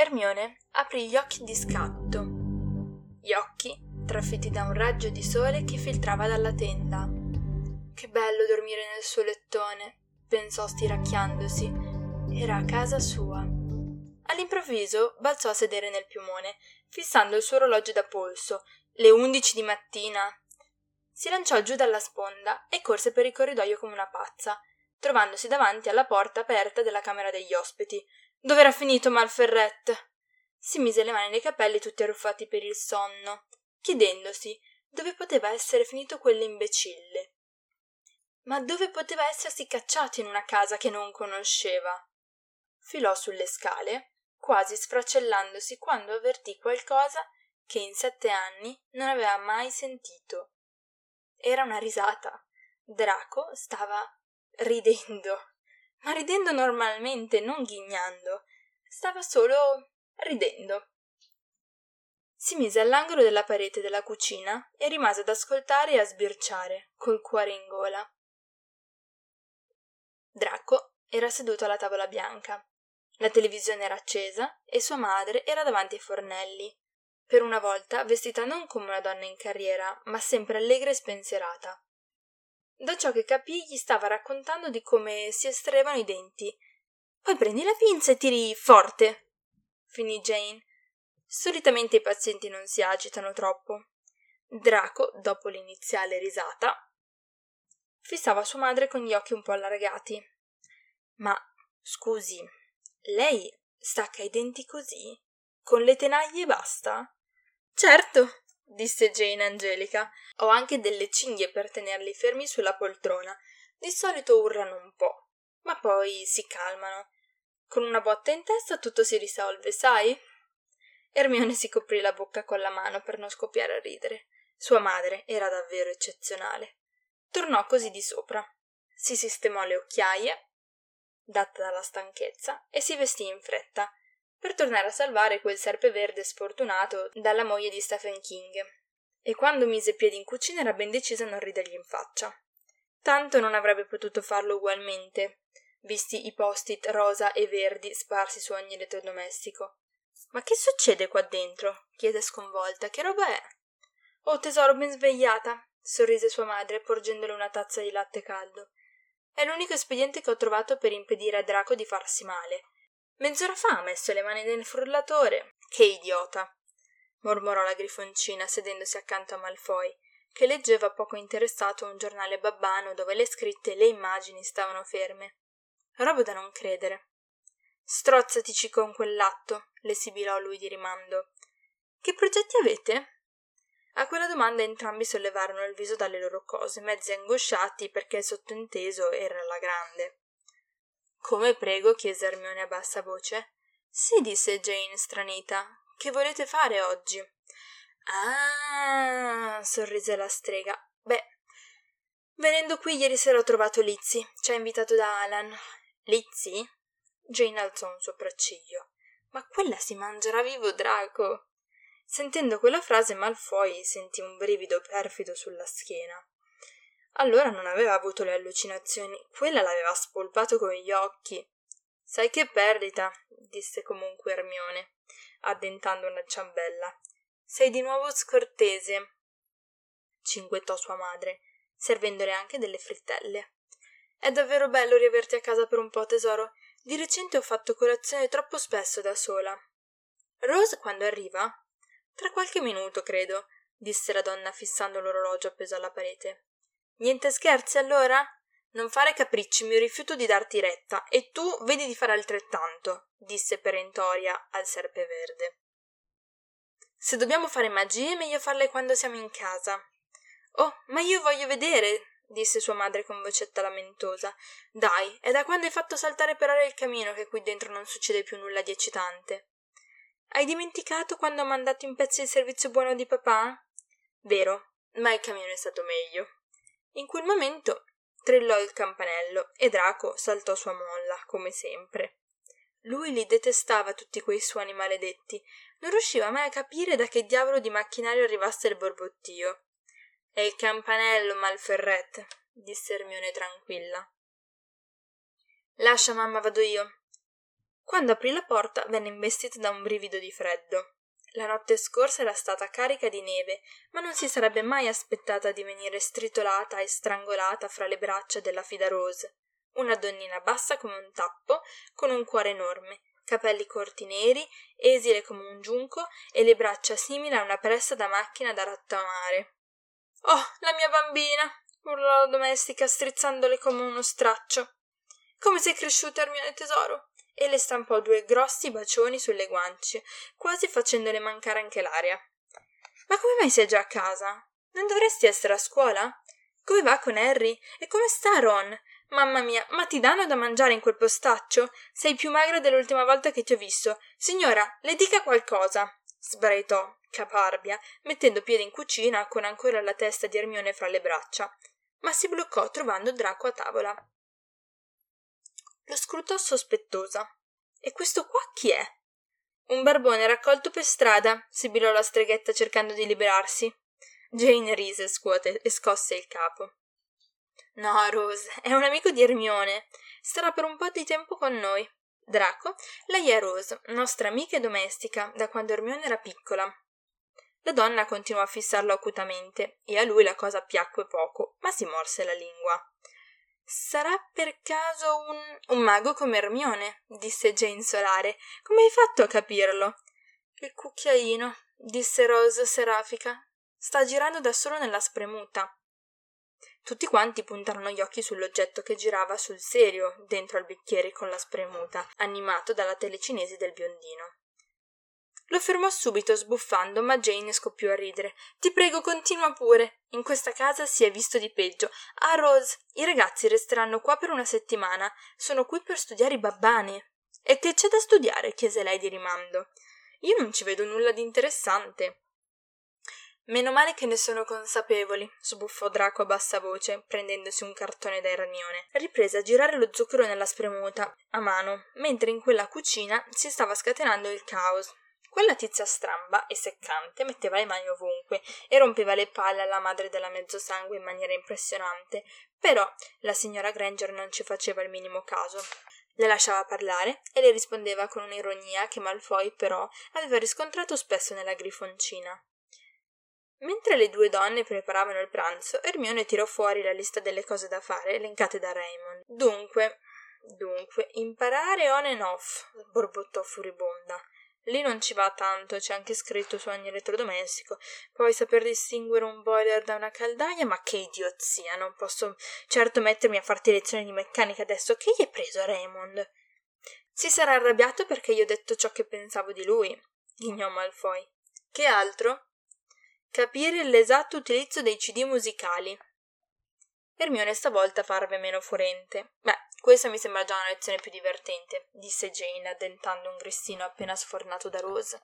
Ermione aprì gli occhi di scatto. Gli occhi trafetti da un raggio di sole che filtrava dalla tenda. Che bello dormire nel suo lettone, pensò stiracchiandosi. Era a casa sua. All'improvviso balzò a sedere nel piumone, fissando il suo orologio da polso. Le undici di mattina. Si lanciò giù dalla sponda e corse per il corridoio come una pazza, trovandosi davanti alla porta aperta della camera degli ospiti. Dove era finito Malferret? Si mise le mani nei capelli tutti arruffati per il sonno, chiedendosi dove poteva essere finito quell'imbecille. Ma dove poteva essersi cacciato in una casa che non conosceva? Filò sulle scale, quasi sfracellandosi quando avvertì qualcosa che in sette anni non aveva mai sentito. Era una risata. Draco stava ridendo, ma ridendo normalmente, non ghignando. Stava solo ridendo. Si mise all'angolo della parete della cucina e rimase ad ascoltare e a sbirciare, col cuore in gola. Draco era seduto alla tavola bianca. La televisione era accesa e sua madre era davanti ai fornelli, per una volta vestita non come una donna in carriera, ma sempre allegra e spensierata. Da ciò che capì gli stava raccontando di come si estraevano i denti. Poi prendi la pinza e tiri forte. finì Jane. Solitamente i pazienti non si agitano troppo. Draco, dopo l'iniziale risata, fissava sua madre con gli occhi un po' allargati. Ma scusi, lei stacca i denti così? Con le tenaglie e basta? Certo, disse Jane Angelica. Ho anche delle cinghie per tenerli fermi sulla poltrona. Di solito urlano un po', ma poi si calmano. Con una botta in testa tutto si risolve, sai? Ermione si coprì la bocca con la mano per non scoppiare a ridere. Sua madre era davvero eccezionale. Tornò così di sopra. Si sistemò le occhiaie, data dalla stanchezza, e si vestì in fretta, per tornare a salvare quel serpeverde sfortunato dalla moglie di Stephen King. E quando mise piedi in cucina era ben decisa a non ridergli in faccia. Tanto non avrebbe potuto farlo ugualmente, visti i post-it rosa e verdi sparsi su ogni elettrodomestico. Ma che succede qua dentro? chiese sconvolta. Che roba è? Oh tesoro, ben svegliata, sorrise sua madre, porgendole una tazza di latte caldo. È l'unico espediente che ho trovato per impedire a Draco di farsi male. Mezz'ora fa ha messo le mani nel frullatore. Che idiota! mormorò la grifoncina sedendosi accanto a Malfoy, che leggeva poco interessato un giornale babbano dove le scritte e le immagini stavano ferme. Roba da non credere. Strozzatici con quell'atto, le sibilò lui di rimando. Che progetti avete? A quella domanda entrambi sollevarono il viso dalle loro cose, mezzi angosciati perché il sottointeso era alla grande. Come prego? chiese Hermione a bassa voce. Sì, disse Jane stranita. Che volete fare oggi? Ah, sorrise la strega. Beh, venendo qui ieri sera ho trovato Lizzie. Ci ha invitato da Alan. Lizzie? Jane alzò un sopracciglio. Ma quella si mangerà vivo Draco. Sentendo quella frase Malfoy sentì un brivido perfido sulla schiena. Allora non aveva avuto le allucinazioni, quella l'aveva spolpato con gli occhi. Sai che perdita, disse comunque Ermione, addentando una ciambella. Sei di nuovo scortese, cinguettò sua madre, servendole anche delle frittelle. È davvero bello riaverti a casa per un po', tesoro. Di recente ho fatto colazione troppo spesso da sola. Rose quando arriva? Tra qualche minuto, credo, disse la donna fissando l'orologio appeso alla parete. Niente scherzi allora? Non fare capricci, mi rifiuto di darti retta, e tu vedi di fare altrettanto, disse perentoria al serpeverde. Se dobbiamo fare magie, è meglio farle quando siamo in casa. Oh, ma io voglio vedere, disse sua madre con vocetta lamentosa. Dai, è da quando hai fatto saltare per aria il camino che qui dentro non succede più nulla di eccitante. Hai dimenticato quando ho mandato in pezzi il servizio buono di papà? Vero, ma il camino è stato meglio. In quel momento trillò il campanello e Draco saltò sua molla, come sempre. Lui li detestava tutti quei suoni maledetti, non riusciva mai a capire da che diavolo di macchinario arrivasse il borbottio. È il campanello, Malferret, disse Hermione tranquilla. Lascia, mamma, vado io. Quando aprì la porta venne investita da un brivido di freddo. La notte scorsa era stata carica di neve, ma non si sarebbe mai aspettata di venire stritolata e strangolata fra le braccia della fida Rose, una donnina bassa come un tappo, con un cuore enorme, capelli corti neri, esile come un giunco e le braccia simili a una pressa da macchina da rattamare. Oh, la mia bambina! urlò la domestica, strizzandole come uno straccio. Come sei cresciuta, Ermione tesoro? E le stampò due grossi bacioni sulle guance, quasi facendole mancare anche l'aria. Ma come mai sei già a casa? Non dovresti essere a scuola? Come va con Harry? E come sta Ron? Mamma mia, ma ti danno da mangiare in quel postaccio? Sei più magra dell'ultima volta che ti ho visto. Signora, le dica qualcosa. sbraitò Caparbia, mettendo piede in cucina con ancora la testa di Ermione fra le braccia. Ma si bloccò trovando Draco a tavola. Lo scrutò sospettosa. E questo qua chi è? Un barbone raccolto per strada, sibilò la streghetta cercando di liberarsi. Jane rise scuote e scosse il capo. No, Rose, è un amico di Ermione. Starà per un po' di tempo con noi. Draco, lei è Rose, nostra amica e domestica, da quando Ermione era piccola. La donna continuò a fissarlo acutamente, e a lui la cosa piacque poco, ma si morse la lingua. Sarà per caso un, un mago come Ermione? disse Jane Solare. Come hai fatto a capirlo? Il cucchiaino, disse Rose serafica. Sta girando da solo nella spremuta. Tutti quanti puntarono gli occhi sull'oggetto che girava sul serio dentro al bicchiere con la spremuta, animato dalla telecinesi del biondino. Lo fermò subito sbuffando, ma Jane scoppiò a ridere. Ti prego, continua pure. In questa casa si è visto di peggio. Ah, Rose, i ragazzi resteranno qua per una settimana. Sono qui per studiare i babbani. E che c'è da studiare? chiese lei di rimando. Io non ci vedo nulla di interessante. Meno male che ne sono consapevoli, sbuffò Draco a bassa voce, prendendosi un cartone da eranione. Riprese a girare lo zucchero nella spremuta, a mano, mentre in quella cucina si stava scatenando il caos. Quella tizia stramba e seccante metteva le mani ovunque e rompeva le palle alla madre della mezzosangue in maniera impressionante, però la signora Granger non ci faceva il minimo caso. Le lasciava parlare e le rispondeva con un'ironia che Malfoy però aveva riscontrato spesso nella grifoncina. Mentre le due donne preparavano il pranzo, Ermione tirò fuori la lista delle cose da fare elencate da Raymond. Dunque, dunque, imparare on and off, borbottò furibonda. Lì non ci va tanto, c'è anche scritto su ogni elettrodomestico. Poi saper distinguere un boiler da una caldaia, ma che idiozia! Non posso certo mettermi a farti lezioni di meccanica adesso. Che gli hai preso, Raymond? Si sarà arrabbiato perché gli ho detto ciò che pensavo di lui, ghignò Malfoy. Che altro? Capire l'esatto utilizzo dei CD musicali. Hermione stavolta parve meno furente. Beh, questa mi sembra già una lezione più divertente, disse Jane, addentando un grissino appena sfornato da Rose.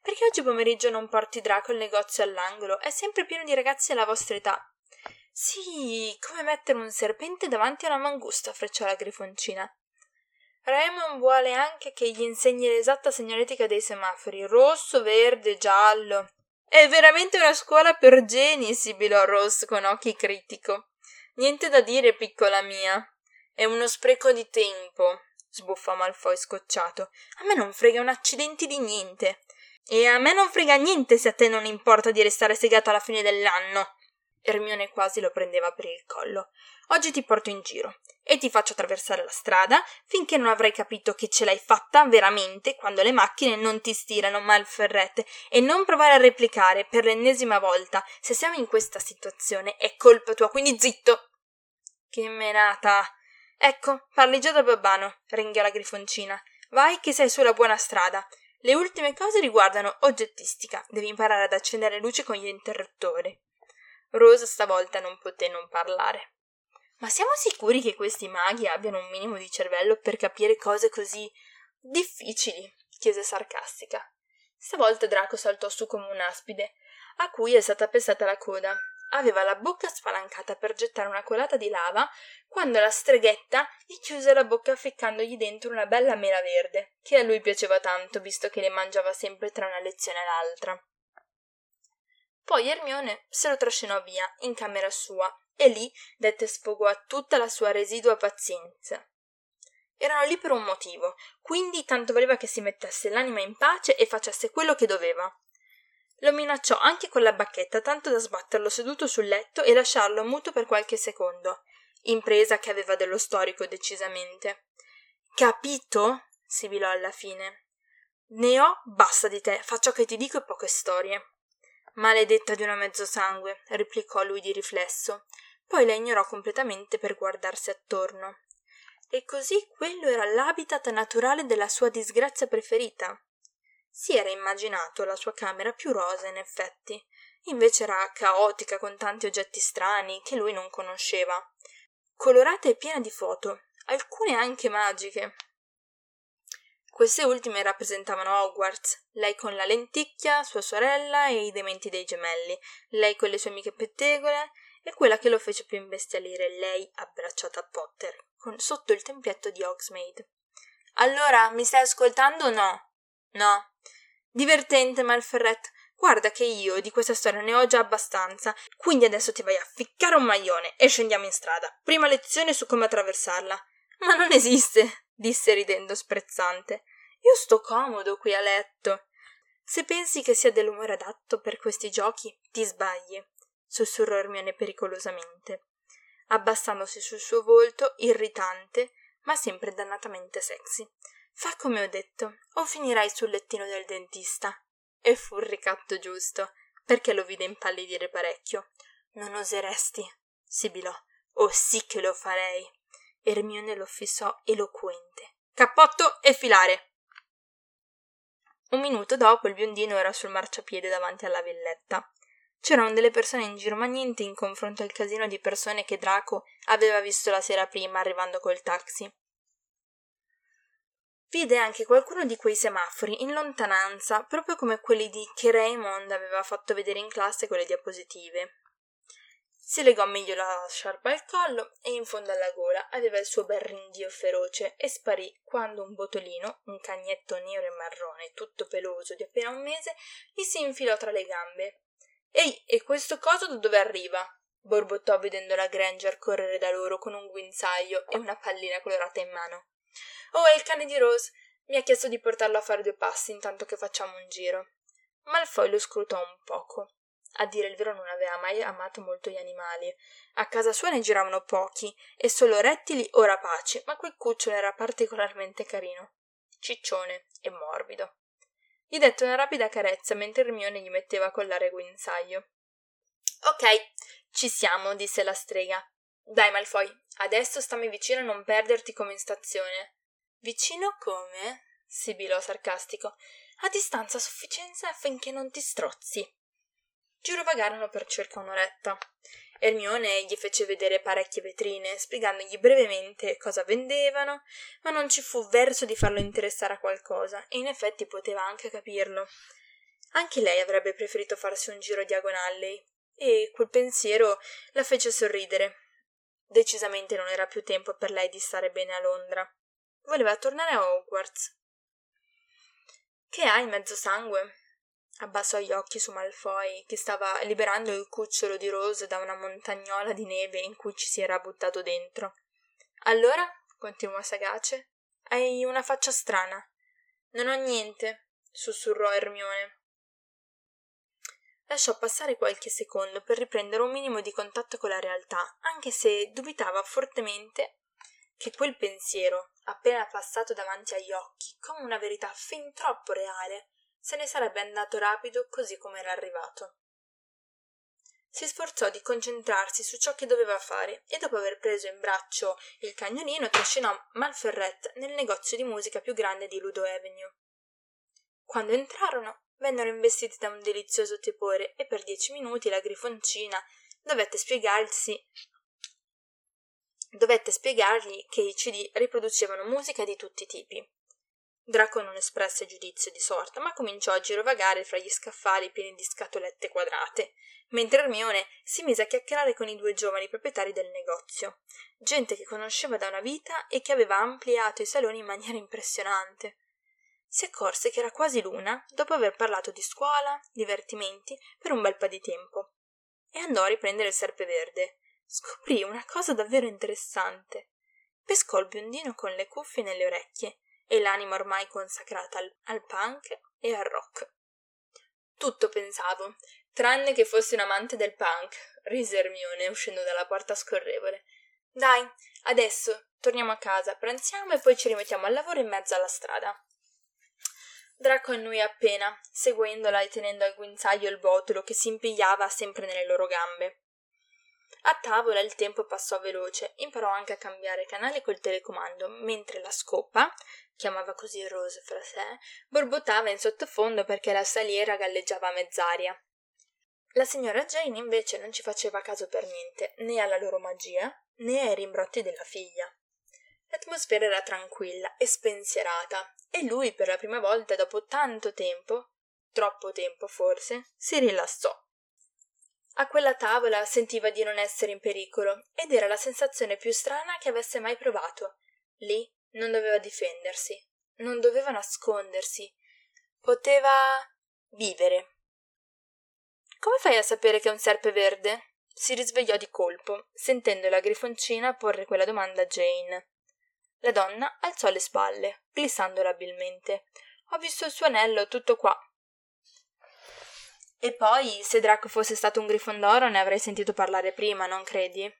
Perché oggi pomeriggio non porti Draco al negozio all'angolo? È sempre pieno di ragazzi alla vostra età. Sì, come mettere un serpente davanti a una mangusta, frecciò la grifoncina. Raymond vuole anche che gli insegni l'esatta segnaletica dei semafori, rosso, verde, giallo. È veramente una scuola per geni, sibilò Rose con occhi critico. Niente da dire, piccola mia. È uno spreco di tempo, sbuffò Malfoy scocciato. A me non frega un accidente di niente. E a me non frega niente se a te non importa di restare segato alla fine dell'anno. Ermione quasi lo prendeva per il collo. Oggi ti porto in giro e ti faccio attraversare la strada finché non avrai capito che ce l'hai fatta veramente quando le macchine non ti stirano malferrette e non provare a replicare per l'ennesima volta. Se siamo in questa situazione è colpa tua, quindi zitto. Che menata. Ecco, parli già da babbano, ringhiò la grifoncina. Vai che sei sulla buona strada. Le ultime cose riguardano oggettistica. Devi imparare ad accendere luce con gli interruttori. Rose stavolta non poté non parlare. Ma siamo sicuri che questi maghi abbiano un minimo di cervello per capire cose così difficili? chiese sarcastica. Stavolta Draco saltò su come un'aspide, a cui è stata pestata la coda. Aveva la bocca spalancata per gettare una colata di lava quando la streghetta gli chiuse la bocca ficcandogli dentro una bella mela verde, che a lui piaceva tanto, visto che le mangiava sempre tra una lezione e l'altra. Poi Ermione se lo trascinò via in camera sua e lì dette sfogo a tutta la sua residua pazienza. Erano lì per un motivo, quindi tanto valeva che si mettesse l'anima in pace e facesse quello che doveva. Lo minacciò anche con la bacchetta, tanto da sbatterlo seduto sul letto e lasciarlo muto per qualche secondo. Impresa che aveva dello storico decisamente. Capito? sibilò alla fine. Ne ho, basta di te, faccio che ti dico e poche storie. Maledetta di una mezzosangue, replicò lui di riflesso. Poi la ignorò completamente per guardarsi attorno. E così quello era l'habitat naturale della sua disgrazia preferita. Si era immaginato la sua camera più rosa, in effetti, invece era caotica con tanti oggetti strani che lui non conosceva, colorata e piena di foto, alcune anche magiche. Queste ultime rappresentavano Hogwarts, lei con la lenticchia, sua sorella e i dementi dei gemelli, lei con le sue amiche pettegole e quella che lo fece più imbestialire, lei abbracciata a Potter, con, sotto il tempietto di Hogsmeade. Allora, mi stai ascoltando o no? No. Divertente, Malferret. Guarda che io di questa storia ne ho già abbastanza, quindi adesso ti vai a ficcare un maglione e scendiamo in strada. Prima lezione su come attraversarla. Ma non esiste, disse ridendo sprezzante. Io sto comodo qui a letto. Se pensi che sia dell'umore adatto per questi giochi, ti sbagli sussurrò Ermione pericolosamente, abbassandosi sul suo volto, irritante, ma sempre dannatamente sexy. Fa come ho detto, o finirai sul lettino del dentista. E fu il ricatto giusto, perché lo vide impallidire parecchio. Non oseresti, sibilò. Oh sì che lo farei. Ermione lo fissò eloquente. Cappotto e filare. Un minuto dopo il biondino era sul marciapiede davanti alla villetta. C'erano delle persone in giro, ma niente in confronto al casino di persone che Draco aveva visto la sera prima arrivando col taxi. Vide anche qualcuno di quei semafori in lontananza, proprio come quelli di che Raymond aveva fatto vedere in classe con le diapositive. Si legò meglio la sciarpa al collo e in fondo alla gola aveva il suo bel ringhio feroce e sparì quando un botolino, un cagnetto nero e marrone, tutto peloso di appena un mese, gli si infilò tra le gambe Ehi, e questo coso da dove arriva? borbottò vedendo la Granger correre da loro con un guinzaglio e una pallina colorata in mano. Oh, è il cane di Rose. Mi ha chiesto di portarlo a fare due passi intanto che facciamo un giro. Malfoy lo scrutò un poco. A dire il vero non aveva mai amato molto gli animali. A casa sua ne giravano pochi, e solo rettili o rapaci, ma quel cucciolo era particolarmente carino. Ciccione e morbido. Gli dette una rapida carezza mentre Hermione gli metteva a collare guinzaglio. Ok, ci siamo, disse la strega. Dai, Malfoy, adesso stammi vicino a non perderti come in stazione. Vicino come? sibilò sarcastico. A distanza sufficiente affinché non ti strozzi. Girovagarono per circa un'oretta. Ermione gli fece vedere parecchie vetrine, spiegandogli brevemente cosa vendevano, ma non ci fu verso di farlo interessare a qualcosa, e in effetti poteva anche capirlo. Anche lei avrebbe preferito farsi un giro diagonale, e quel pensiero la fece sorridere. Decisamente non era più tempo per lei di stare bene a Londra. Voleva tornare a Hogwarts. Che hai, mezzo sangue? abbassò gli occhi su Malfoy, che stava liberando il cucciolo di Rose da una montagnola di neve in cui ci si era buttato dentro. Allora, continuò sagace, hai una faccia strana. Non ho niente, sussurrò Ermione. Lasciò passare qualche secondo per riprendere un minimo di contatto con la realtà, anche se dubitava fortemente che quel pensiero, appena passato davanti agli occhi, come una verità fin troppo reale, se ne sarebbe andato rapido così come era arrivato. Si sforzò di concentrarsi su ciò che doveva fare e dopo aver preso in braccio il cagnolino trascinò Malferret nel negozio di musica più grande di Ludo Avenue. Quando entrarono, vennero investiti da un delizioso tepore e per dieci minuti la grifoncina dovette spiegarsi dovette spiegargli che i CD riproducevano musica di tutti i tipi. Draco non espresse giudizio di sorta, ma cominciò a girovagare fra gli scaffali pieni di scatolette quadrate, mentre Ermione si mise a chiacchierare con i due giovani proprietari del negozio, gente che conosceva da una vita e che aveva ampliato i saloni in maniera impressionante. Si accorse che era quasi l'una dopo aver parlato di scuola, divertimenti, per un bel po' di tempo, e andò a riprendere il serpeverde. Scoprì una cosa davvero interessante. pescò il biondino con le cuffie nelle orecchie e l'anima ormai consacrata al, al punk e al rock. Tutto pensavo, tranne che fossi un amante del punk, rise Ermione uscendo dalla porta scorrevole. Dai, adesso torniamo a casa, pranziamo e poi ci rimettiamo al lavoro in mezzo alla strada. Draco annui appena, seguendola e tenendo al guinzaglio il botolo che si impigliava sempre nelle loro gambe. A tavola il tempo passò veloce, imparò anche a cambiare canale col telecomando, mentre la scopa, chiamava così Rose fra sé, borbottava in sottofondo perché la saliera galleggiava a mezz'aria. La signora Jane invece non ci faceva caso per niente, né alla loro magia, né ai rimbrotti della figlia. L'atmosfera era tranquilla e spensierata, e lui per la prima volta dopo tanto tempo, troppo tempo forse, si rilassò. A quella tavola sentiva di non essere in pericolo, ed era la sensazione più strana che avesse mai provato. Lì non doveva difendersi, non doveva nascondersi, poteva vivere. Come fai a sapere che è un serpe verde? Si risvegliò di colpo, sentendo la grifoncina porre quella domanda a Jane. La donna alzò le spalle, glissando abilmente. Ho visto il suo anello tutto qua. E poi, se Draco fosse stato un grifondoro, ne avrei sentito parlare prima, non credi?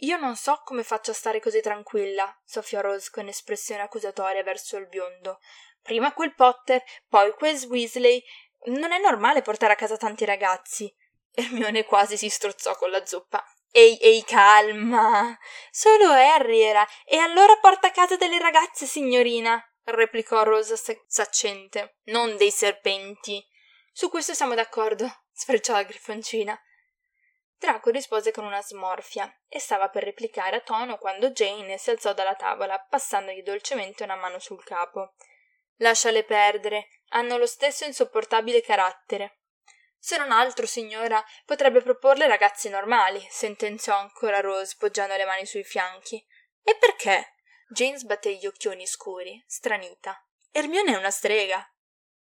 Io non so come faccio a stare così tranquilla, soffiò Rose con espressione accusatoria verso il biondo. Prima quel Potter, poi quel Weasley. Non è normale portare a casa tanti ragazzi. Hermione quasi si strozzò con la zuppa. Ehi, ehi, calma. Solo Harry era. E allora porta a casa delle ragazze, signorina, replicò Rosa saccente. Non dei serpenti. Su questo siamo d'accordo, sfrecciò la grifoncina. Draco rispose con una smorfia e stava per replicare a tono quando Jane si alzò dalla tavola, passandogli dolcemente una mano sul capo. Lasciale perdere, hanno lo stesso insopportabile carattere. Se non altro, signora, potrebbe proporle ragazzi normali, sentenziò ancora Rose, poggiando le mani sui fianchi. E perché? Jane sbatté gli occhioni scuri, stranita. Ermione è una strega.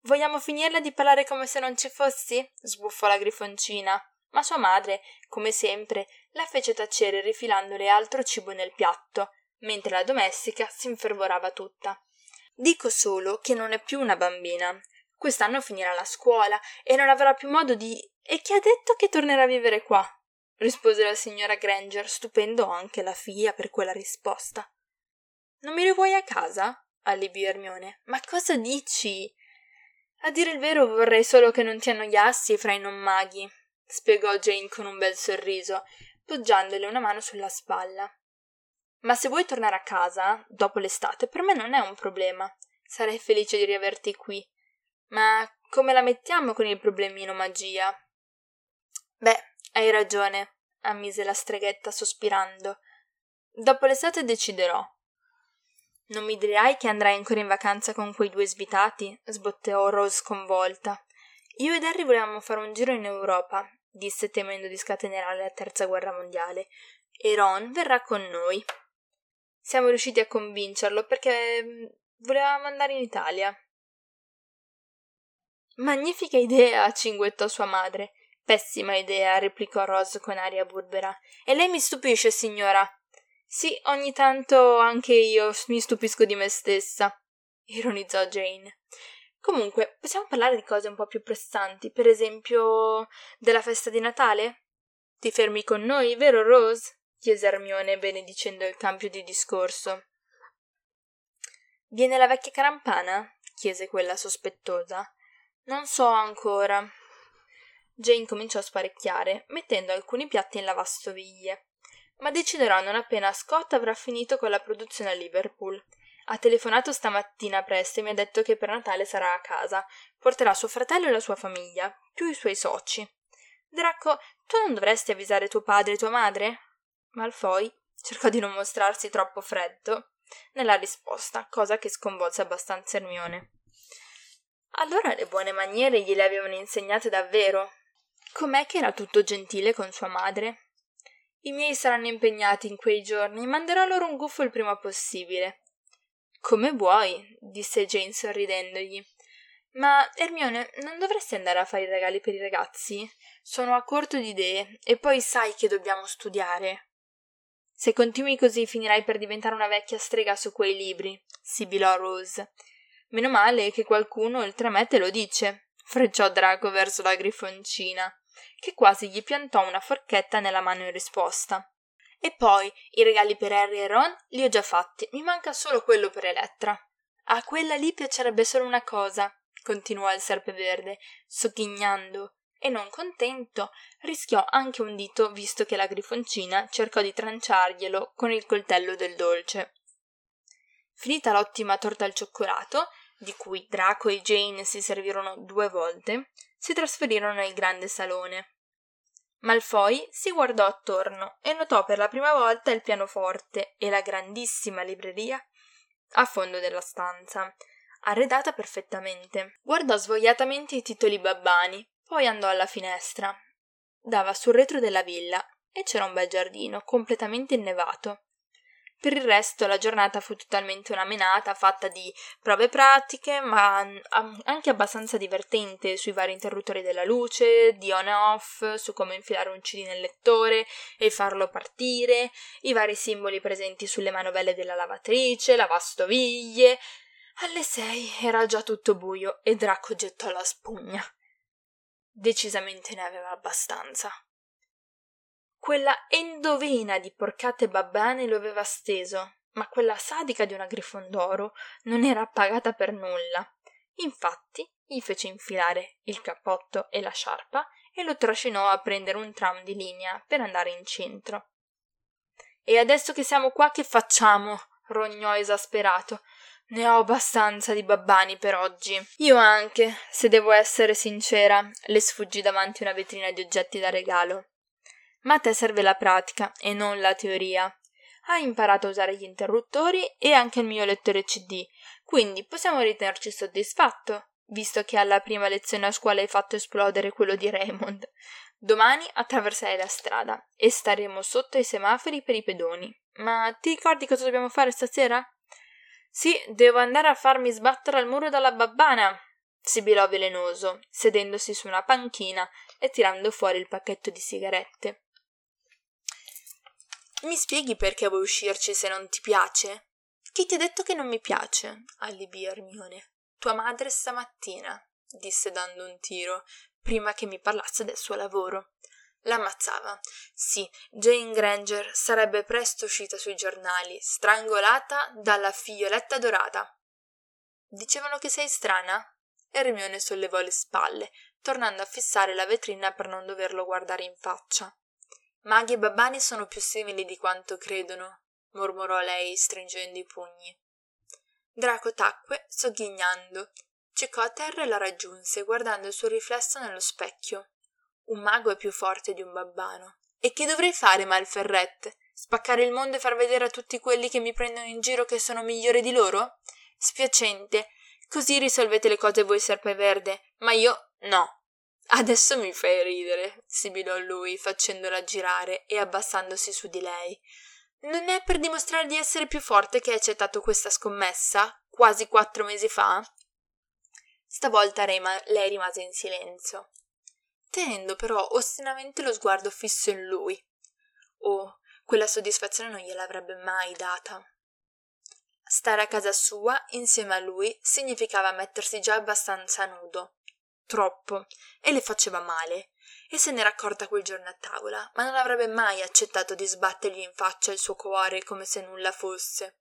Vogliamo finirla di parlare come se non ci fossi? sbuffò la grifoncina. Ma sua madre, come sempre, la fece tacere rifilandole altro cibo nel piatto, mentre la domestica si infervorava tutta. Dico solo che non è più una bambina, Quest'anno finirà la scuola e non avrà più modo di. E chi ha detto che tornerà a vivere qua? rispose la signora Granger, stupendo anche la figlia per quella risposta. Non mi rivuoi a casa? allibì Ermione. Ma cosa dici? A dire il vero vorrei solo che non ti annoiassi fra i non maghi, spiegò Jane con un bel sorriso, poggiandole una mano sulla spalla. Ma se vuoi tornare a casa, dopo l'estate, per me non è un problema. Sarei felice di riaverti qui. Ma come la mettiamo con il problemino magia? Beh, hai ragione, ammise la streghetta sospirando. Dopo l'estate deciderò. Non mi dirai che andrai ancora in vacanza con quei due svitati? sbotteò Rose sconvolta. Io ed Harry volevamo fare un giro in Europa, disse temendo di scatenare la terza guerra mondiale, e Ron verrà con noi. Siamo riusciti a convincerlo perché mm, volevamo andare in Italia. Magnifica idea, cinguettò sua madre. Pessima idea, replicò Rose con aria burbera. E lei mi stupisce, signora. Sì, ogni tanto anche io mi stupisco di me stessa, ironizzò Jane. Comunque, possiamo parlare di cose un po' più pressanti, per esempio della festa di Natale? Ti fermi con noi, vero Rose? chiese Hermione benedicendo il cambio di discorso. Viene la vecchia carampana? chiese quella sospettosa. Non so ancora. Jane cominciò a sparecchiare, mettendo alcuni piatti in lavastoviglie. Ma deciderò non appena Scott avrà finito con la produzione a Liverpool. Ha telefonato stamattina presto e mi ha detto che per Natale sarà a casa. Porterà suo fratello e la sua famiglia, più i suoi soci. Draco, tu non dovresti avvisare tuo padre e tua madre? Malfoy cercò di non mostrarsi troppo freddo nella risposta, cosa che sconvolse abbastanza Hermione. Allora le buone maniere gliele avevano insegnate davvero. Com'è che era tutto gentile con sua madre? I miei saranno impegnati in quei giorni, manderò loro un guffo il prima possibile. Come vuoi, disse Jane sorridendogli. Ma, Hermione, non dovresti andare a fare i regali per i ragazzi? Sono a corto di idee, e poi sai che dobbiamo studiare. Se continui così finirai per diventare una vecchia strega su quei libri, sibilò Rose. Meno male che qualcuno oltre a me te lo dice, frecciò Drago verso la grifoncina, che quasi gli piantò una forchetta nella mano in risposta. E poi i regali per Harry e Ron li ho già fatti, mi manca solo quello per Elettra. A quella lì piacerebbe solo una cosa, continuò il serpeverde, sogghignando, e non contento, rischiò anche un dito visto che la grifoncina cercò di tranciarglielo con il coltello del dolce. Finita l'ottima torta al cioccolato, di cui Draco e Jane si servirono due volte, si trasferirono nel grande salone. Malfoy si guardò attorno e notò per la prima volta il pianoforte e la grandissima libreria a fondo della stanza, arredata perfettamente. Guardò svogliatamente i titoli babbani, poi andò alla finestra. Dava sul retro della villa e c'era un bel giardino completamente innevato. Per il resto la giornata fu totalmente una menata fatta di prove pratiche, ma anche abbastanza divertente sui vari interruttori della luce, di on e off, su come infilare un CD nel lettore e farlo partire, i vari simboli presenti sulle manovelle della lavatrice, lavastoviglie. Alle sei era già tutto buio e Draco gettò la spugna. Decisamente ne aveva abbastanza. Quella endovena di porcate babbane lo aveva steso, ma quella sadica di una grifondoro non era pagata per nulla. Infatti gli fece infilare il cappotto e la sciarpa e lo trascinò a prendere un tram di linea per andare in centro. E adesso che siamo qua che facciamo? rognò esasperato. Ne ho abbastanza di babbani per oggi. Io anche, se devo essere sincera, le sfuggì davanti una vetrina di oggetti da regalo. Ma a te serve la pratica e non la teoria. Hai imparato a usare gli interruttori e anche il mio lettore CD, quindi possiamo ritenerci soddisfatto, visto che alla prima lezione a scuola hai fatto esplodere quello di Raymond. Domani attraverserai la strada e staremo sotto i semafori per i pedoni. Ma ti ricordi cosa dobbiamo fare stasera? Sì, devo andare a farmi sbattere al muro dalla babbana, sibilò velenoso, sedendosi su una panchina e tirando fuori il pacchetto di sigarette. Mi spieghi perché vuoi uscirci se non ti piace? Chi ti ha detto che non mi piace? allibì Ermione. Tua madre stamattina, disse dando un tiro, prima che mi parlasse del suo lavoro. L'ammazzava. Sì, Jane Granger sarebbe presto uscita sui giornali, strangolata dalla figlioletta dorata. Dicevano che sei strana? Ermione sollevò le spalle, tornando a fissare la vetrina per non doverlo guardare in faccia. Maghi e Babbani sono più simili di quanto credono, mormorò lei stringendo i pugni. Draco tacque, sogghignando. Ciccò a terra e la raggiunse, guardando il suo riflesso nello specchio. Un mago è più forte di un babbano. E che dovrei fare, Malferret? Spaccare il mondo e far vedere a tutti quelli che mi prendono in giro che sono migliore di loro? Spiacente. Così risolvete le cose voi, Serpeverde, ma io no. Adesso mi fai ridere, sibilò lui, facendola girare e abbassandosi su di lei. Non è per dimostrare di essere più forte che hai accettato questa scommessa, quasi quattro mesi fa? Stavolta lei rimase in silenzio, tenendo però ostinamente lo sguardo fisso in lui. Oh, quella soddisfazione non gliel'avrebbe mai data. Stare a casa sua insieme a lui significava mettersi già abbastanza nudo troppo, e le faceva male. E se n'era accorta quel giorno a tavola, ma non avrebbe mai accettato di sbattergli in faccia il suo cuore come se nulla fosse.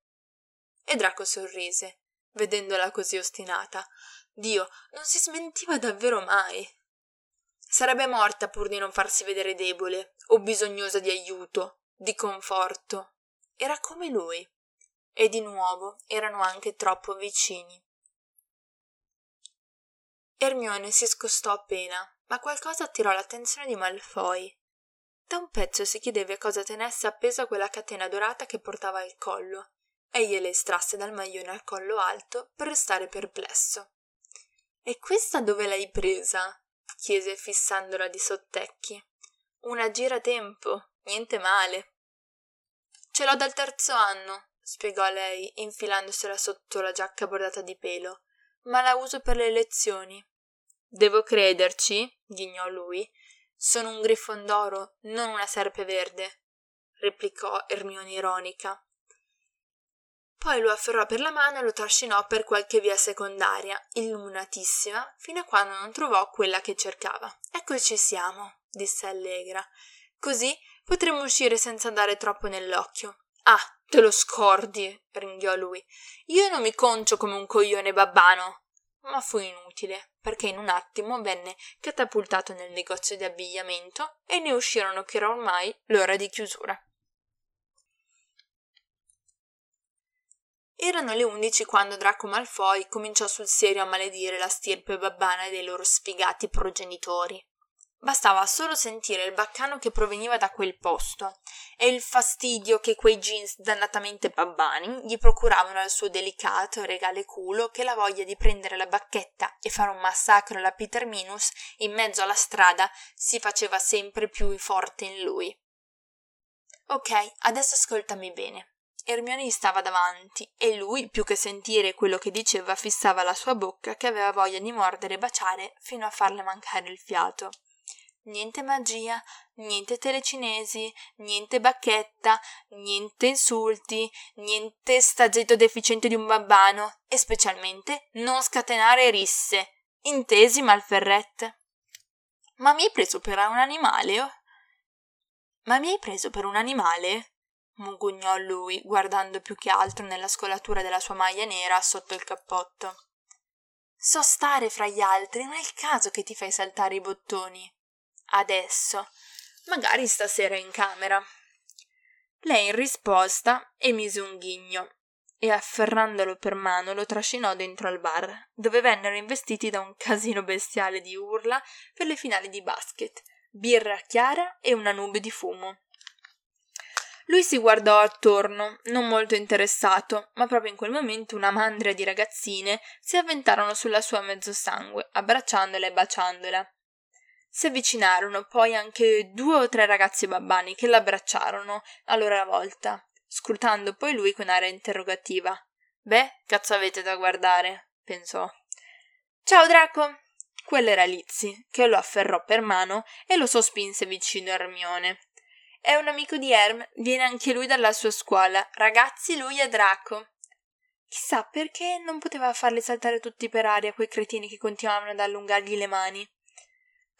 E Draco sorrise, vedendola così ostinata. Dio, non si smentiva davvero mai. Sarebbe morta pur di non farsi vedere debole o bisognosa di aiuto, di conforto. Era come lui. E di nuovo erano anche troppo vicini. Ermione si scostò appena, ma qualcosa attirò l'attenzione di Malfoy. Da un pezzo si chiedeva cosa tenesse appesa quella catena dorata che portava al collo. e gliela estrasse dal maglione al collo alto per restare perplesso. E questa dove l'hai presa? chiese fissandola di sottecchi. Una giratempo, niente male. Ce l'ho dal terzo anno, spiegò lei, infilandosela sotto la giacca bordata di pelo, ma la uso per le lezioni. Devo crederci, ghignò lui. Sono un grifondoro, non una serpe verde. replicò Ermione ironica. Poi lo afferrò per la mano e lo trascinò per qualche via secondaria, illuminatissima, fino a quando non trovò quella che cercava. Eccoci siamo, disse allegra. Così potremo uscire senza dare troppo nell'occhio. Ah, te lo scordi, ringhiò lui. Io non mi concio come un coglione babbano. Ma fu inutile, perché in un attimo venne catapultato nel negozio di abbigliamento e ne uscirono che era ormai l'ora di chiusura. Erano le undici quando Draco Malfoy cominciò sul serio a maledire la stirpe babbana dei loro sfigati progenitori. Bastava solo sentire il baccano che proveniva da quel posto e il fastidio che quei jeans dannatamente babbani gli procuravano al suo delicato e regale culo che la voglia di prendere la bacchetta e fare un massacro alla Peter Minus in mezzo alla strada si faceva sempre più forte in lui. Ok, adesso ascoltami bene. Ermione gli stava davanti e lui, più che sentire quello che diceva, fissava la sua bocca che aveva voglia di mordere e baciare fino a farle mancare il fiato. Niente magia, niente telecinesi, niente bacchetta, niente insulti, niente staggetto deficiente di un babbano e specialmente non scatenare risse. Intesi, Malferret? Ma mi hai preso per un animale? Oh? Ma mi hai preso per un animale? mugugnò lui, guardando più che altro nella scolatura della sua maglia nera sotto il cappotto. So stare fra gli altri, non è il caso che ti fai saltare i bottoni. Adesso. Magari stasera in camera. Lei in risposta emise un ghigno e afferrandolo per mano lo trascinò dentro al bar, dove vennero investiti da un casino bestiale di urla per le finali di basket, birra chiara e una nube di fumo. Lui si guardò attorno, non molto interessato, ma proprio in quel momento una mandria di ragazzine si avventarono sulla sua mezzosangue, abbracciandola e baciandola. Si avvicinarono poi anche due o tre ragazzi babbani che l'abbracciarono a loro volta, scrutando poi lui con aria interrogativa. Beh, cazzo avete da guardare? pensò. Ciao Draco! Quello era Lizzy, che lo afferrò per mano e lo sospinse vicino a Hermione. È un amico di Herm, viene anche lui dalla sua scuola. Ragazzi, lui è Draco. Chissà perché non poteva farli saltare tutti per aria quei cretini che continuavano ad allungargli le mani.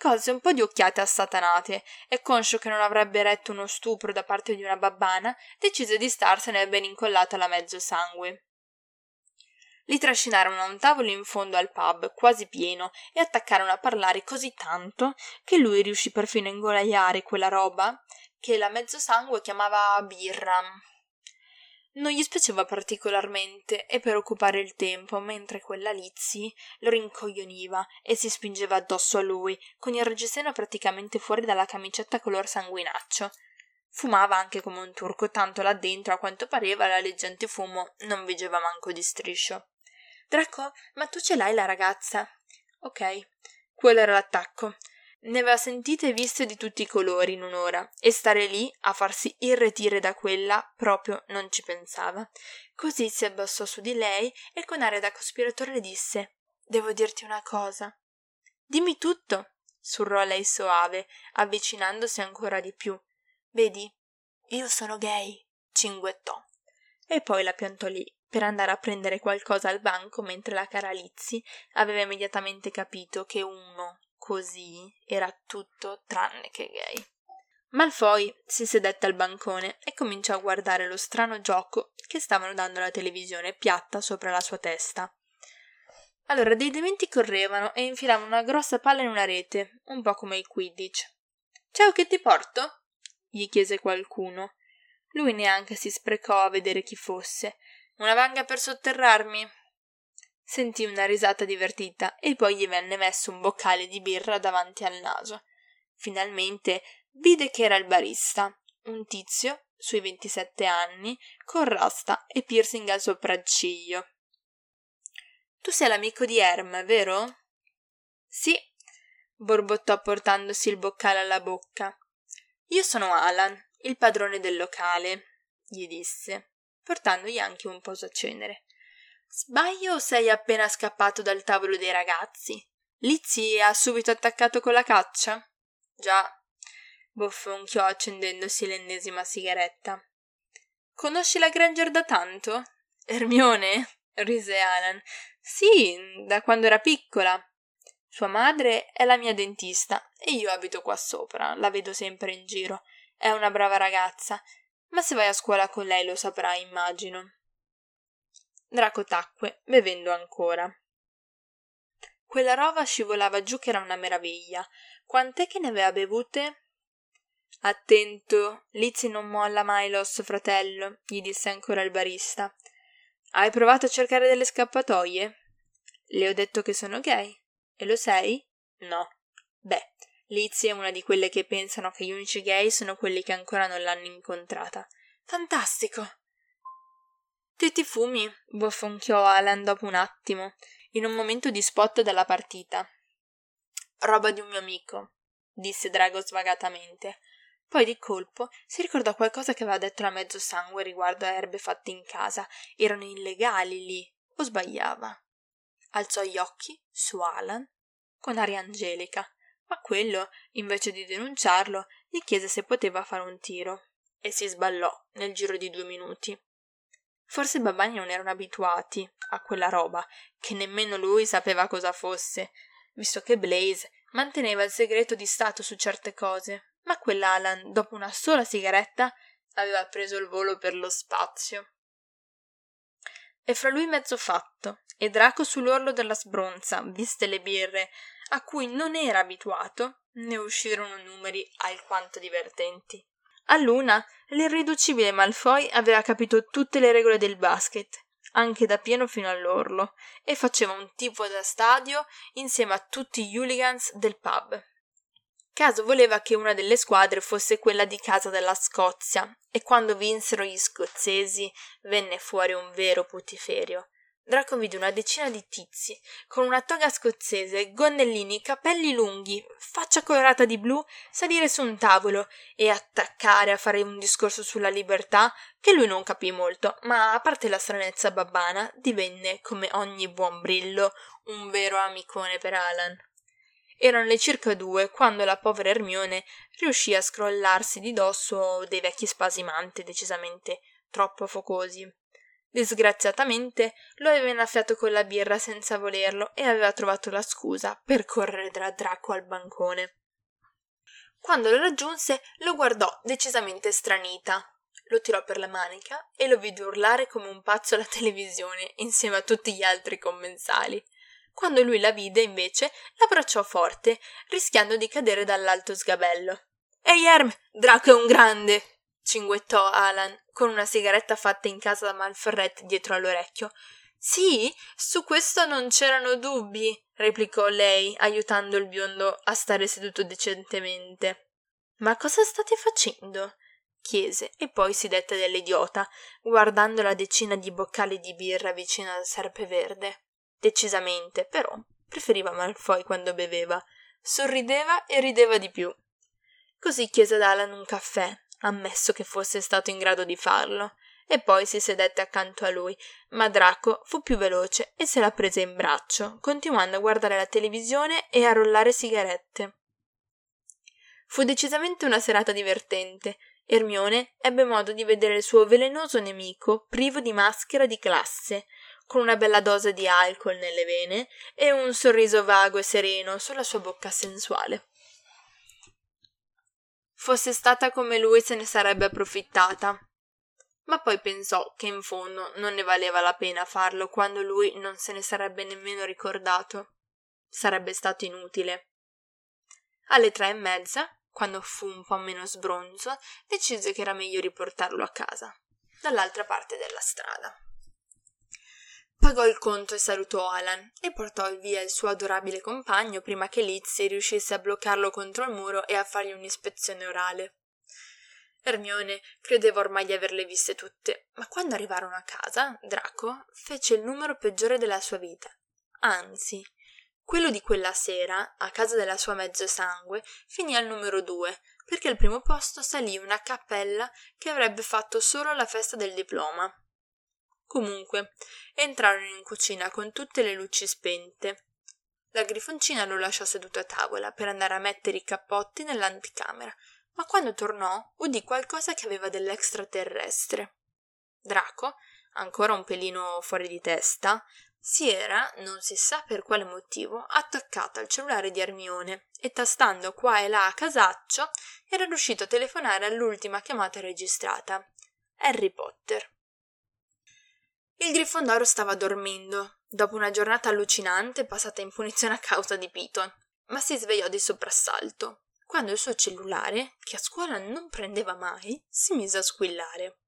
Cose un po' di occhiate assatanate e conscio che non avrebbe retto uno stupro da parte di una babbana, decise di starsene ben incollato alla mezzo sangue. Li trascinarono a un tavolo in fondo al pub, quasi pieno, e attaccarono a parlare così tanto che lui riuscì perfino a ingolaiare quella roba che la mezzosangue chiamava birra. Non gli spiaceva particolarmente e per occupare il tempo, mentre quella Lizzy lo rincoglioniva e si spingeva addosso a lui, con il reggiseno praticamente fuori dalla camicetta color sanguinaccio. Fumava anche come un turco, tanto là dentro, a quanto pareva, la leggente fumo non vigeva manco di striscio. Draco, ma tu ce l'hai la ragazza? Ok, quello era l'attacco. Ne aveva sentite e viste di tutti i colori in un'ora e stare lì a farsi irretire da quella proprio non ci pensava. Così si abbassò su di lei e con aria da cospiratore le disse Devo dirti una cosa. Dimmi tutto, surrò lei soave, avvicinandosi ancora di più. Vedi, io sono gay, cinguettò. E poi la piantò lì per andare a prendere qualcosa al banco mentre la cara Lizzy aveva immediatamente capito che uno così era tutto tranne che gay. Malfoy si sedette al bancone e cominciò a guardare lo strano gioco che stavano dando alla televisione piatta sopra la sua testa. Allora dei dementi correvano e infilavano una grossa palla in una rete, un po' come il Quidditch. Ciao, che ti porto? gli chiese qualcuno. Lui neanche si sprecò a vedere chi fosse. Una vanga per sotterrarmi? Sentì una risata divertita e poi gli venne messo un boccale di birra davanti al naso. Finalmente vide che era il barista, un tizio sui ventisette anni, con rasta e piercing al sopracciglio. Tu sei l'amico di Erm, vero? Sì, borbottò portandosi il boccale alla bocca. Io sono Alan, il padrone del locale, gli disse, portandogli anche un posacenere. Sbaglio o sei appena scappato dal tavolo dei ragazzi? Lizzy ha subito attaccato con la caccia? Già. bofonchiò accendendosi l'ennesima sigaretta. Conosci la Granger da tanto? Ermione? rise Alan. Sì, da quando era piccola. Sua madre è la mia dentista e io abito qua sopra, la vedo sempre in giro. È una brava ragazza, ma se vai a scuola con lei lo saprai, immagino. Draco tacque, bevendo ancora. Quella roba scivolava giù che era una meraviglia. Quant'è che ne aveva bevute? Attento, Lizzie non molla mai l'osso fratello, gli disse ancora il barista. Hai provato a cercare delle scappatoie? Le ho detto che sono gay. E lo sei? No. Beh, Lizzie è una di quelle che pensano che gli unici gay sono quelli che ancora non l'hanno incontrata. Fantastico! Te ti fumi? bofonchiò Alan dopo un attimo, in un momento di spot della partita. Roba di un mio amico, disse Drago svagatamente. Poi di colpo si ricordò qualcosa che aveva detto la mezzo sangue riguardo a erbe fatte in casa. Erano illegali lì, o sbagliava? Alzò gli occhi su Alan con aria angelica, ma quello, invece di denunciarlo, gli chiese se poteva fare un tiro e si sballò nel giro di due minuti. Forse i babbani non erano abituati a quella roba, che nemmeno lui sapeva cosa fosse, visto che Blaze manteneva il segreto di Stato su certe cose ma quell'Alan, dopo una sola sigaretta, aveva preso il volo per lo spazio. E fra lui mezzo fatto, e Draco sull'orlo della sbronza, viste le birre, a cui non era abituato, ne uscirono numeri alquanto divertenti. A luna, l'irriducibile Malfoy aveva capito tutte le regole del basket, anche da pieno fino all'orlo, e faceva un tipo da stadio insieme a tutti gli hooligans del pub. Caso voleva che una delle squadre fosse quella di casa della Scozia, e quando vinsero gli scozzesi venne fuori un vero putiferio. Draco vide una decina di tizi, con una toga scozzese, gonnellini, capelli lunghi, faccia colorata di blu, salire su un tavolo e attaccare a fare un discorso sulla libertà che lui non capì molto, ma a parte la stranezza babbana, divenne, come ogni buon brillo, un vero amicone per Alan. Erano le circa due quando la povera Ermione riuscì a scrollarsi di dosso dei vecchi spasimante decisamente troppo focosi. Disgraziatamente lo aveva innaffiato con la birra senza volerlo e aveva trovato la scusa per correre da Draco al bancone. Quando lo raggiunse lo guardò decisamente stranita. Lo tirò per la manica e lo vide urlare come un pazzo alla televisione insieme a tutti gli altri commensali. Quando lui la vide, invece, l'abbracciò forte, rischiando di cadere dall'alto sgabello. Ehi Erm, Draco è un grande! Cinguettò Alan, con una sigaretta fatta in casa da Malferret dietro all'orecchio. Sì, su questo non c'erano dubbi, replicò lei, aiutando il biondo a stare seduto decentemente. Ma cosa state facendo? chiese e poi si dette dell'idiota, guardando la decina di boccali di birra vicino al serpeverde. Decisamente, però, preferiva Malfoy quando beveva. Sorrideva e rideva di più. Così chiese ad Alan un caffè, ammesso che fosse stato in grado di farlo, e poi si sedette accanto a lui, ma Draco fu più veloce e se la prese in braccio, continuando a guardare la televisione e a rollare sigarette. Fu decisamente una serata divertente. Ermione ebbe modo di vedere il suo velenoso nemico privo di maschera di classe, con una bella dose di alcol nelle vene e un sorriso vago e sereno sulla sua bocca sensuale. Fosse stata come lui se ne sarebbe approfittata. Ma poi pensò che in fondo non ne valeva la pena farlo quando lui non se ne sarebbe nemmeno ricordato. Sarebbe stato inutile. Alle tre e mezza, quando fu un po' meno sbronzo, decise che era meglio riportarlo a casa, dall'altra parte della strada. Pagò il conto e salutò Alan e portò via il suo adorabile compagno prima che Lizzie riuscisse a bloccarlo contro il muro e a fargli un'ispezione orale. Ermione credeva ormai di averle viste tutte, ma quando arrivarono a casa, Draco fece il numero peggiore della sua vita. Anzi, quello di quella sera, a casa della sua mezzo sangue, finì al numero due, perché al primo posto salì una cappella che avrebbe fatto solo alla festa del diploma. Comunque, entrarono in cucina con tutte le luci spente. La grifoncina lo lasciò seduto a tavola per andare a mettere i cappotti nell'anticamera, ma quando tornò udì qualcosa che aveva dell'extraterrestre. Draco, ancora un pelino fuori di testa, si era, non si sa per quale motivo, attaccata al cellulare di Ermione e tastando qua e là a casaccio era riuscito a telefonare all'ultima chiamata registrata. Harry Potter. Il Grifondoro stava dormendo, dopo una giornata allucinante passata in punizione a causa di Piton, ma si svegliò di soprassalto, quando il suo cellulare, che a scuola non prendeva mai, si mise a squillare.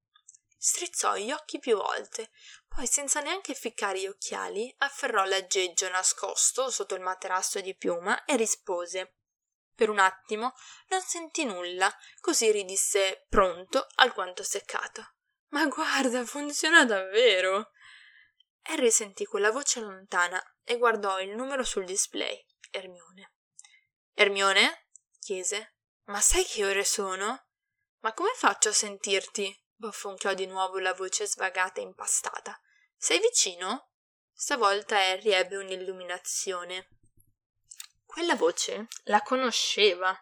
Strizzò gli occhi più volte, poi senza neanche ficcare gli occhiali afferrò l'aggeggio nascosto sotto il materasso di piuma e rispose. Per un attimo non sentì nulla, così ridisse pronto, alquanto seccato. Ma guarda, funziona davvero. Harry sentì quella voce lontana e guardò il numero sul display. Ermione. Ermione? chiese. Ma sai che ore sono? Ma come faccio a sentirti? bofonchiò di nuovo la voce svagata e impastata. Sei vicino? Stavolta Harry ebbe un'illuminazione. Quella voce la conosceva.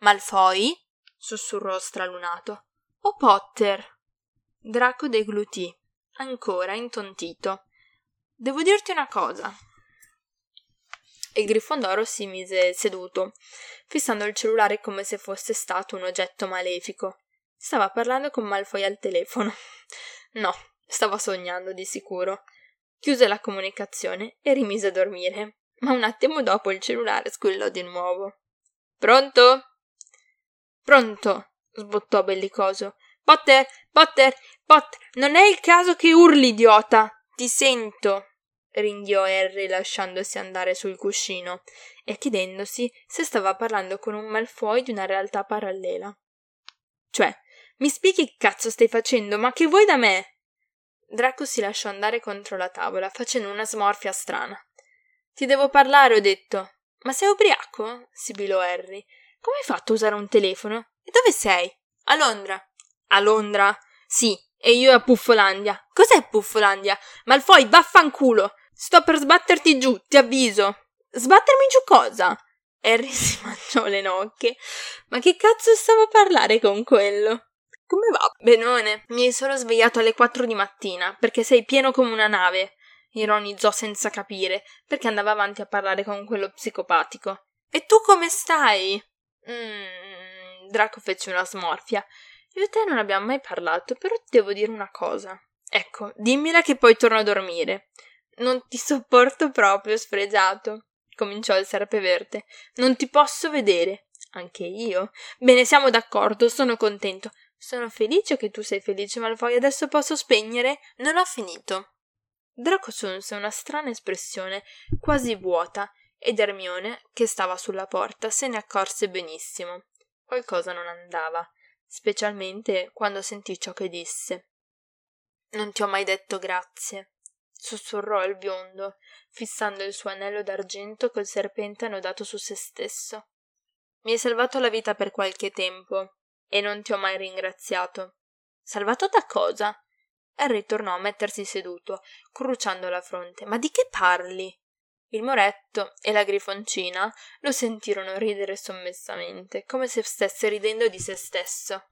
Malfoy? sussurrò stralunato. O Potter? Draco deglutì, ancora intontito. Devo dirti una cosa. E il Grifondoro si mise seduto, fissando il cellulare come se fosse stato un oggetto malefico. Stava parlando con Malfoy al telefono. No, stava sognando di sicuro. Chiuse la comunicazione e rimise a dormire, ma un attimo dopo il cellulare squillò di nuovo. Pronto? Pronto? sbottò bellicoso. Potter, Potter, Potter, non è il caso che urli, idiota. Ti sento, ringhiò Harry lasciandosi andare sul cuscino e chiedendosi se stava parlando con un Malfoy di una realtà parallela. Cioè, mi spieghi che cazzo stai facendo, ma che vuoi da me? Draco si lasciò andare contro la tavola, facendo una smorfia strana. Ti devo parlare, ho detto. Ma sei ubriaco? sibilò Harry. Come hai fatto a usare un telefono? E dove sei? A Londra. A Londra? Sì, e io a Puffolandia. Cos'è Puffolandia? Malfoy, vaffanculo! Sto per sbatterti giù, ti avviso. Sbattermi giù cosa? Harry si mangiò le nocche. Ma che cazzo stava a parlare con quello? Come va? Benone, mi hai solo svegliato alle quattro di mattina, perché sei pieno come una nave. Ironizzò senza capire, perché andava avanti a parlare con quello psicopatico. E tu come stai? Mmm. Draco fece una smorfia. Io e te non abbiamo mai parlato, però ti devo dire una cosa. Ecco, dimmela che poi torno a dormire. Non ti sopporto proprio, sfregiato. Cominciò il serpeverde. Non ti posso vedere. Anche io. Bene, siamo d'accordo, sono contento. Sono felice che tu sei felice, Malfoy. Adesso posso spegnere? Non ho finito. Draco assunse una strana espressione, quasi vuota, ed Hermione, che stava sulla porta, se ne accorse benissimo. Qualcosa non andava specialmente quando sentì ciò che disse. Non ti ho mai detto grazie, sussurrò il biondo, fissando il suo anello d'argento col serpente annodato su se stesso. Mi hai salvato la vita per qualche tempo e non ti ho mai ringraziato. Salvato da cosa? Harry tornò a mettersi seduto, cruciando la fronte. Ma di che parli? Il moretto e la grifoncina lo sentirono ridere sommessamente, come se stesse ridendo di se stesso.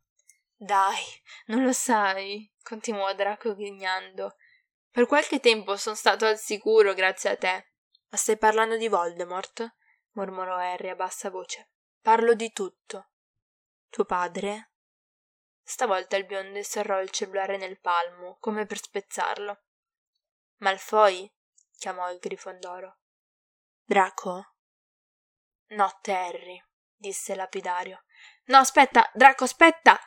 Dai, non lo sai, continuò Draco ghignando. Per qualche tempo sono stato al sicuro grazie a te. Ma stai parlando di Voldemort? mormorò Harry a bassa voce. Parlo di tutto. Tuo padre? Stavolta il biondo serrò il cellulare nel palmo, come per spezzarlo. Malfoy? chiamò il Grifondoro. Draco? Notte, Harry, disse lapidario. No, aspetta, Draco, aspetta!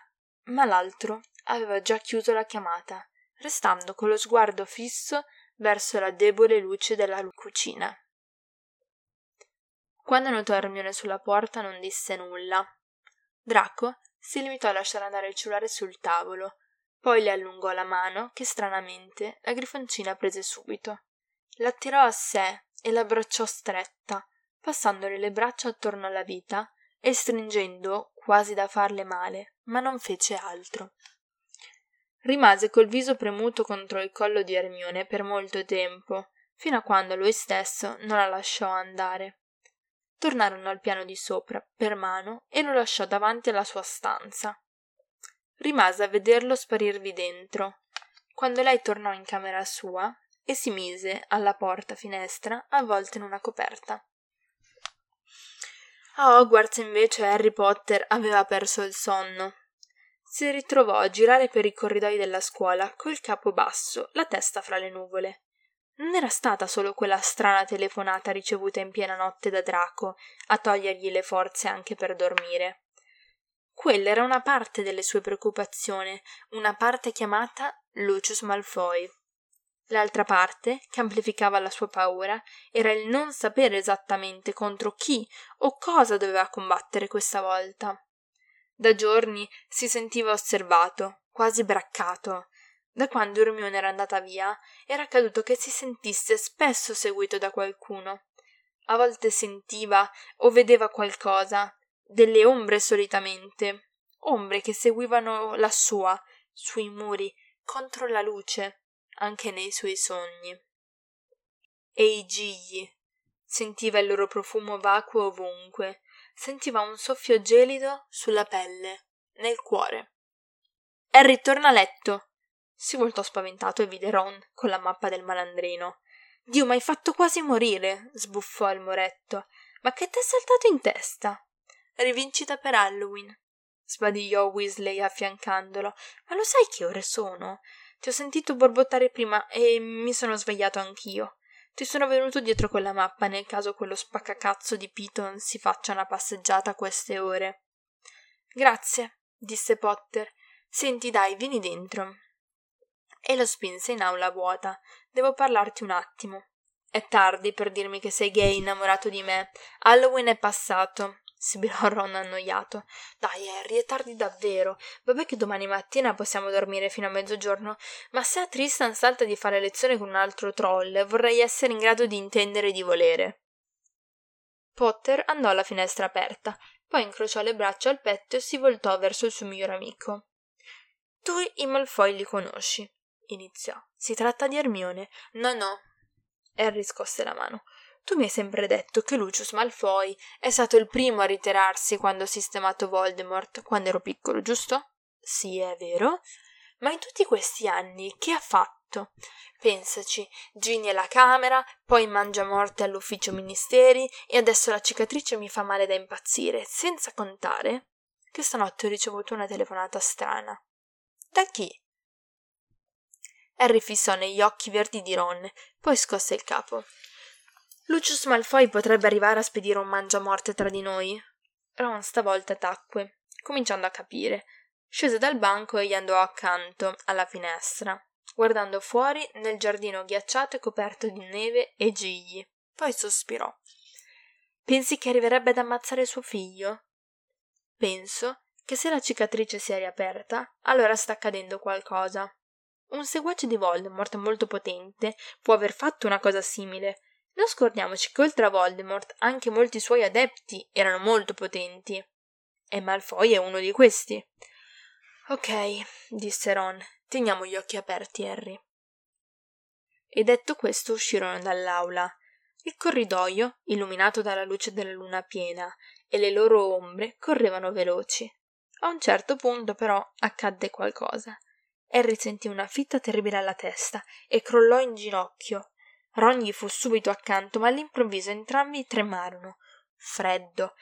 Ma l'altro aveva già chiuso la chiamata, restando con lo sguardo fisso verso la debole luce della cucina. Quando notò Hermione sulla porta non disse nulla. Draco si limitò a lasciare andare il cellulare sul tavolo, poi le allungò la mano che stranamente la grifoncina prese subito. L'attirò a sé e l'abbracciò stretta, passandole le braccia attorno alla vita e stringendo quasi da farle male, ma non fece altro. Rimase col viso premuto contro il collo di Ermione per molto tempo, fino a quando lui stesso non la lasciò andare. tornarono al piano di sopra per mano e lo lasciò davanti alla sua stanza. Rimase a vederlo sparirvi dentro. Quando lei tornò in camera sua e si mise alla porta finestra avvolta in una coperta. A Hogwarts invece Harry Potter aveva perso il sonno. Si ritrovò a girare per i corridoi della scuola col capo basso, la testa fra le nuvole. Non era stata solo quella strana telefonata ricevuta in piena notte da Draco a togliergli le forze anche per dormire. Quella era una parte delle sue preoccupazioni, una parte chiamata Lucius Malfoy. L'altra parte, che amplificava la sua paura, era il non sapere esattamente contro chi o cosa doveva combattere questa volta. Da giorni si sentiva osservato, quasi braccato, da quando Hermione era andata via, era accaduto che si sentisse spesso seguito da qualcuno. A volte sentiva o vedeva qualcosa, delle ombre solitamente, ombre che seguivano la sua, sui muri, contro la luce, anche nei suoi sogni. E i gigli. Sentiva il loro profumo vacuo ovunque, sentiva un soffio gelido sulla pelle, nel cuore. Harry torna a letto, si voltò spaventato e vide Ron con la mappa del malandrino. Dio, m'hai fatto quasi morire, sbuffò il moretto. Ma che t'è saltato in testa? Rivincita per Halloween, sbadigliò Weasley affiancandolo. Ma lo sai che ore sono? Ti ho sentito borbottare prima e mi sono svegliato anch'io. Ti sono venuto dietro con la mappa nel caso quello spaccacazzo di Piton si faccia una passeggiata a queste ore. Grazie, disse Potter. Senti, dai, vieni dentro e lo spinse in aula vuota. Devo parlarti un attimo. È tardi per dirmi che sei gay innamorato di me. Halloween è passato. Sibilò Ron annoiato. Dai, Harry, è tardi davvero. Vabbè che domani mattina possiamo dormire fino a mezzogiorno, ma se a Tristan salta di fare lezione con un altro troll, vorrei essere in grado di intendere di volere. Potter andò alla finestra aperta, poi incrociò le braccia al petto e si voltò verso il suo migliore amico. Tu i Malfoy li conosci iniziò. Si tratta di Ermione. No, no. Harry scosse la mano. Tu mi hai sempre detto che Lucius Malfoy è stato il primo a ritirarsi quando ho sistemato Voldemort quando ero piccolo, giusto? Sì, è vero. Ma in tutti questi anni che ha fatto? Pensaci, Ginny alla camera, poi mangia morte all'ufficio ministeri e adesso la cicatrice mi fa male da impazzire, senza contare che stanotte ho ricevuto una telefonata strana. Da chi? Harry fissò negli occhi verdi di Ron, poi scosse il capo. Lucius Malfoy potrebbe arrivare a spedire un mangiamorte tra di noi? Ron stavolta tacque, cominciando a capire. Scese dal banco e gli andò accanto, alla finestra, guardando fuori nel giardino ghiacciato e coperto di neve e gigli. Poi sospirò. Pensi che arriverebbe ad ammazzare suo figlio? Penso che se la cicatrice si è riaperta, allora sta accadendo qualcosa. Un seguace di Voldemort molto potente può aver fatto una cosa simile. Non scordiamoci che oltre a Voldemort anche molti suoi adepti erano molto potenti. E Malfoy è uno di questi. Ok, disse Ron, teniamo gli occhi aperti, Harry. E detto questo uscirono dall'aula. Il corridoio, illuminato dalla luce della luna piena, e le loro ombre correvano veloci. A un certo punto, però, accadde qualcosa. Harry sentì una fitta terribile alla testa e crollò in ginocchio. Ron gli fu subito accanto, ma all'improvviso entrambi tremarono. Freddo,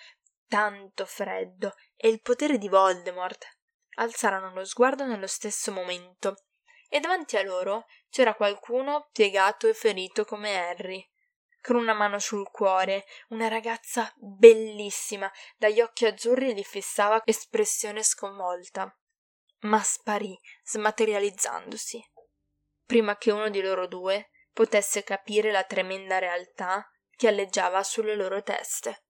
tanto freddo, e il potere di Voldemort. Alzarono lo sguardo nello stesso momento, e davanti a loro c'era qualcuno piegato e ferito come Harry. Con una mano sul cuore, una ragazza bellissima, dagli occhi azzurri gli fissava espressione sconvolta ma sparì smaterializzandosi prima che uno di loro due potesse capire la tremenda realtà che alleggiava sulle loro teste